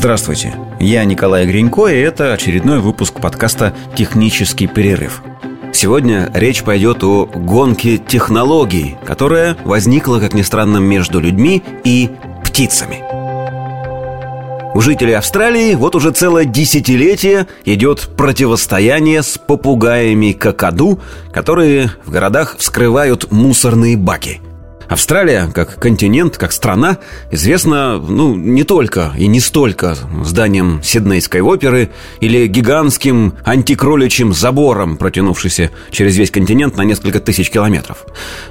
Здравствуйте, я Николай Гринько, и это очередной выпуск подкаста «Технический перерыв». Сегодня речь пойдет о гонке технологий, которая возникла, как ни странно, между людьми и птицами. У жителей Австралии вот уже целое десятилетие идет противостояние с попугаями какаду, которые в городах вскрывают мусорные баки – Австралия, как континент, как страна, известна, ну, не только и не столько зданием Сиднейской оперы или гигантским антикроличьим забором, протянувшимся через весь континент на несколько тысяч километров.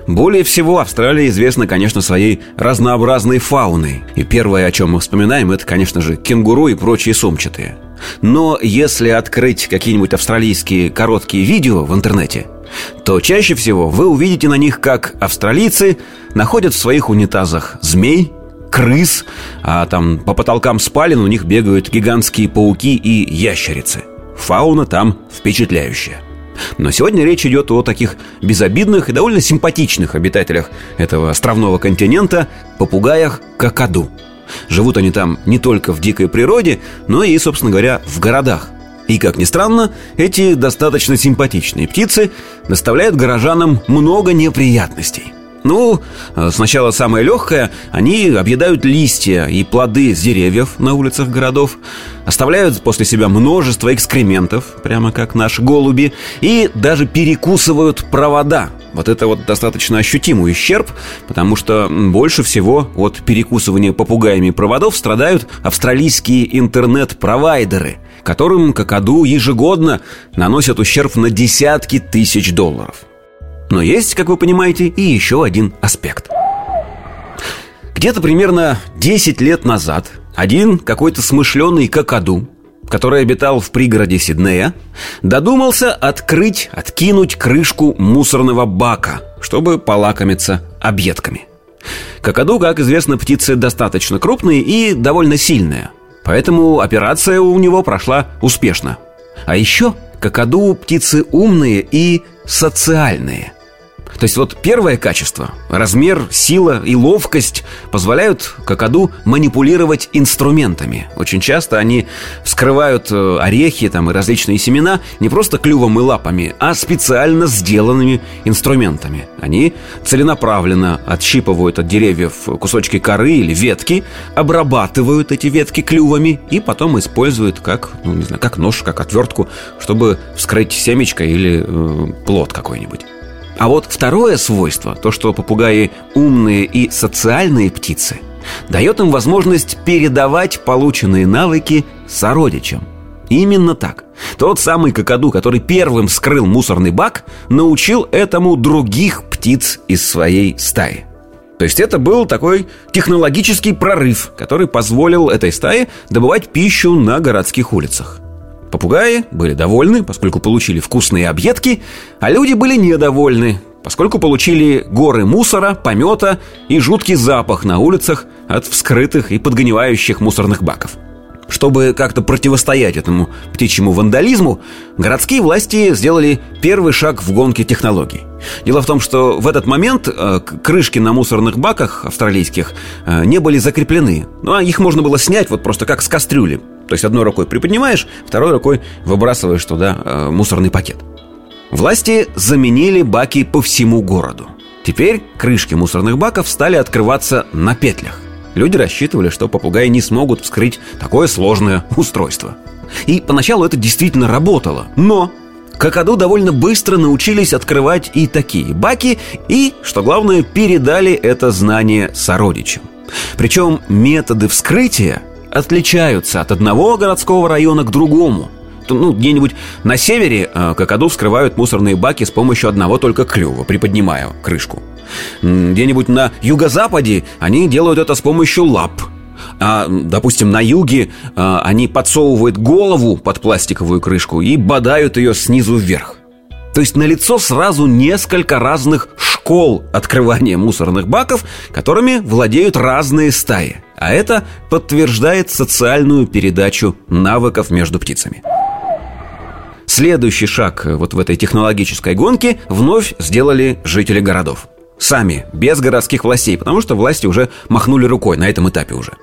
Более всего Австралия известна, конечно, своей разнообразной фауной. И первое, о чем мы вспоминаем, это, конечно же, кенгуру и прочие сумчатые. Но если открыть какие-нибудь австралийские короткие видео в интернете – то чаще всего вы увидите на них, как австралийцы находят в своих унитазах змей, крыс, а там по потолкам спален у них бегают гигантские пауки и ящерицы. Фауна там впечатляющая. Но сегодня речь идет о таких безобидных и довольно симпатичных обитателях этого островного континента, попугаях какаду. Живут они там не только в дикой природе, но и, собственно говоря, в городах. И, как ни странно, эти достаточно симпатичные птицы доставляют горожанам много неприятностей. Ну, э, сначала самое легкое Они объедают листья и плоды с деревьев на улицах городов Оставляют после себя множество экскрементов Прямо как наши голуби И даже перекусывают провода Вот это вот достаточно ощутимый ущерб Потому что больше всего от перекусывания попугаями проводов Страдают австралийские интернет-провайдеры Которым какаду ежегодно наносят ущерб на десятки тысяч долларов но есть, как вы понимаете, и еще один аспект. Где-то примерно 10 лет назад один какой-то смышленый какаду, который обитал в пригороде Сиднея, додумался открыть, откинуть крышку мусорного бака, чтобы полакомиться объедками. Какаду, как известно, птицы достаточно крупные и довольно сильные, поэтому операция у него прошла успешно. А еще какаду птицы умные и социальные – то есть вот первое качество, размер, сила и ловкость позволяют какаду манипулировать инструментами. Очень часто они вскрывают э, орехи там, и различные семена не просто клювом и лапами, а специально сделанными инструментами. Они целенаправленно отщипывают от деревьев кусочки коры или ветки, обрабатывают эти ветки клювами и потом используют как, ну, не знаю, как нож, как отвертку, чтобы вскрыть семечко или э, плод какой-нибудь. А вот второе свойство, то, что попугаи умные и социальные птицы, дает им возможность передавать полученные навыки сородичам. Именно так. Тот самый какаду, который первым скрыл мусорный бак, научил этому других птиц из своей стаи. То есть это был такой технологический прорыв, который позволил этой стае добывать пищу на городских улицах. Попугаи были довольны, поскольку получили вкусные объедки, а люди были недовольны, поскольку получили горы мусора, помета и жуткий запах на улицах от вскрытых и подгнивающих мусорных баков. Чтобы как-то противостоять этому птичьему вандализму, городские власти сделали первый шаг в гонке технологий. Дело в том, что в этот момент э, крышки на мусорных баках австралийских э, не были закреплены. Ну, а их можно было снять вот просто как с кастрюли. То есть одной рукой приподнимаешь, второй рукой выбрасываешь туда э, мусорный пакет. Власти заменили баки по всему городу. Теперь крышки мусорных баков стали открываться на петлях. Люди рассчитывали, что попугаи не смогут вскрыть такое сложное устройство. И поначалу это действительно работало. Но Какаду довольно быстро научились открывать и такие баки, и, что главное, передали это знание сородичам. Причем методы вскрытия отличаются от одного городского района к другому. Ну, где-нибудь на севере э, какаду вскрывают мусорные баки с помощью одного только клюва, приподнимая крышку. Где-нибудь на юго-западе они делают это с помощью лап. А, допустим, на юге а, они подсовывают голову под пластиковую крышку и бодают ее снизу вверх. То есть на лицо сразу несколько разных открывания мусорных баков, которыми владеют разные стаи. А это подтверждает социальную передачу навыков между птицами. Следующий шаг вот в этой технологической гонке вновь сделали жители городов. Сами, без городских властей, потому что власти уже махнули рукой на этом этапе уже.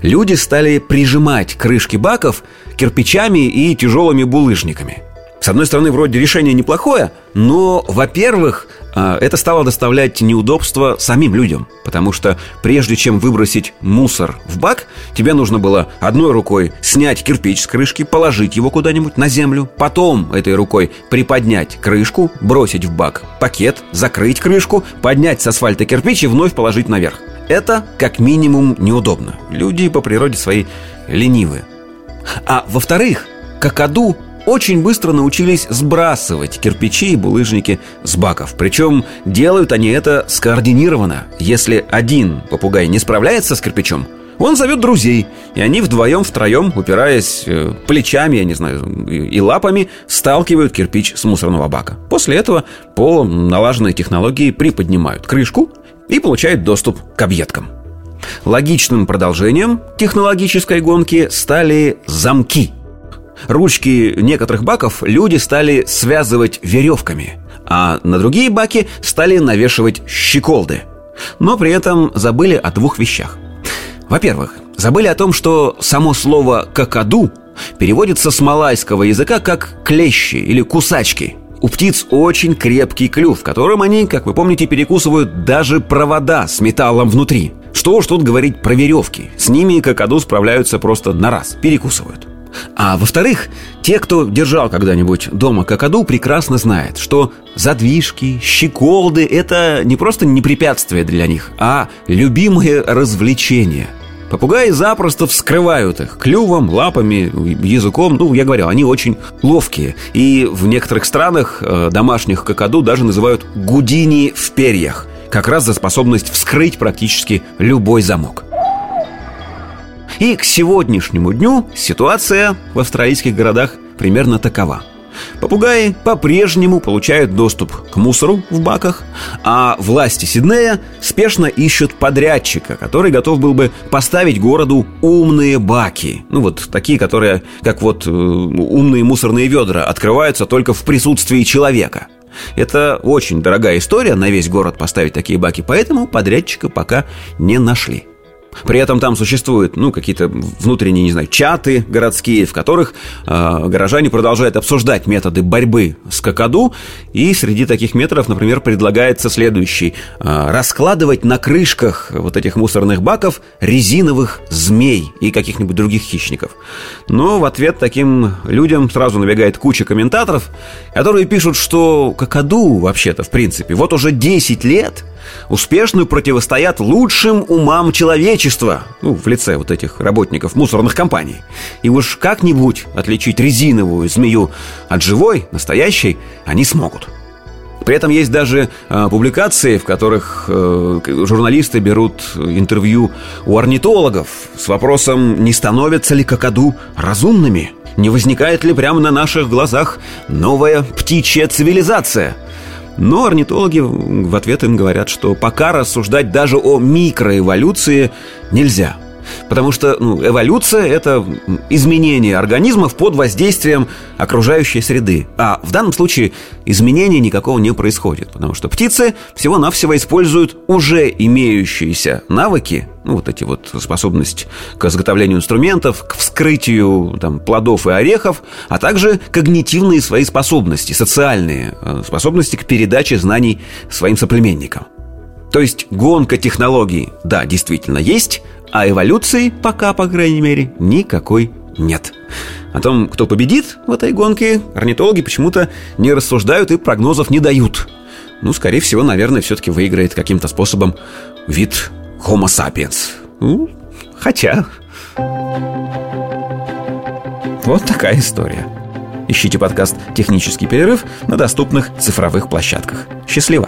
Люди стали прижимать крышки баков кирпичами и тяжелыми булыжниками. С одной стороны, вроде решение неплохое, но, во-первых, а, это стало доставлять неудобства самим людям, потому что прежде чем выбросить мусор в бак, тебе нужно было одной рукой снять кирпич с крышки, положить его куда-нибудь на землю, потом этой рукой приподнять крышку, бросить в бак пакет, закрыть крышку, поднять с асфальта кирпич и вновь положить наверх. Это как минимум неудобно. Люди по природе своей ленивые. А во-вторых, какаду очень быстро научились сбрасывать кирпичи и булыжники с баков. Причем делают они это скоординированно. Если один попугай не справляется с кирпичом, он зовет друзей, и они вдвоем, втроем, упираясь э, плечами, я не знаю, и лапами, сталкивают кирпич с мусорного бака. После этого по налаженной технологии приподнимают крышку и получают доступ к объедкам. Логичным продолжением технологической гонки стали замки – Ручки некоторых баков люди стали связывать веревками, а на другие баки стали навешивать щеколды. Но при этом забыли о двух вещах. Во-первых, забыли о том, что само слово «какаду» переводится с малайского языка как «клещи» или «кусачки». У птиц очень крепкий клюв, которым они, как вы помните, перекусывают даже провода с металлом внутри. Что уж тут говорить про веревки. С ними какаду справляются просто на раз, перекусывают. А во-вторых, те, кто держал когда-нибудь дома какаду, прекрасно знают, что задвижки, щеколды – это не просто не препятствие для них, а любимое развлечение – Попугаи запросто вскрывают их клювом, лапами, языком. Ну, я говорю, они очень ловкие. И в некоторых странах э, домашних какаду даже называют гудини в перьях. Как раз за способность вскрыть практически любой замок. И к сегодняшнему дню ситуация в австралийских городах примерно такова. Попугаи по-прежнему получают доступ к мусору в баках, а власти Сиднея спешно ищут подрядчика, который готов был бы поставить городу умные баки. Ну вот такие, которые, как вот э, умные мусорные ведра, открываются только в присутствии человека. Это очень дорогая история на весь город поставить такие баки, поэтому подрядчика пока не нашли. При этом там существуют, ну, какие-то внутренние, не знаю, чаты городские, в которых э, горожане продолжают обсуждать методы борьбы с какаду. И среди таких методов, например, предлагается следующий. Э, раскладывать на крышках вот этих мусорных баков резиновых змей и каких-нибудь других хищников. Но в ответ таким людям сразу набегает куча комментаторов, которые пишут, что какаду, вообще-то, в принципе, вот уже 10 лет успешно противостоят лучшим умам человечества, ну, в лице вот этих работников мусорных компаний. И уж как-нибудь отличить резиновую змею от живой, настоящей, они смогут. При этом есть даже э, публикации, в которых э, журналисты берут интервью у орнитологов с вопросом, не становятся ли какаду разумными, не возникает ли прямо на наших глазах новая птичья цивилизация – но орнитологи в ответ им говорят, что пока рассуждать даже о микроэволюции нельзя – Потому что ну, эволюция – это изменение организмов под воздействием окружающей среды. А в данном случае изменения никакого не происходит, потому что птицы всего-навсего используют уже имеющиеся навыки, ну, вот эти вот способность к изготовлению инструментов, к вскрытию там, плодов и орехов, а также когнитивные свои способности, социальные э, способности к передаче знаний своим соплеменникам. То есть гонка технологий, да, действительно есть, а эволюции пока, по крайней мере, никакой нет. О том, кто победит в этой гонке, орнитологи почему-то не рассуждают и прогнозов не дают. Ну, скорее всего, наверное, все-таки выиграет каким-то способом вид Homo sapiens. Ну, хотя... Вот такая история. Ищите подкаст «Технический перерыв» на доступных цифровых площадках. Счастливо!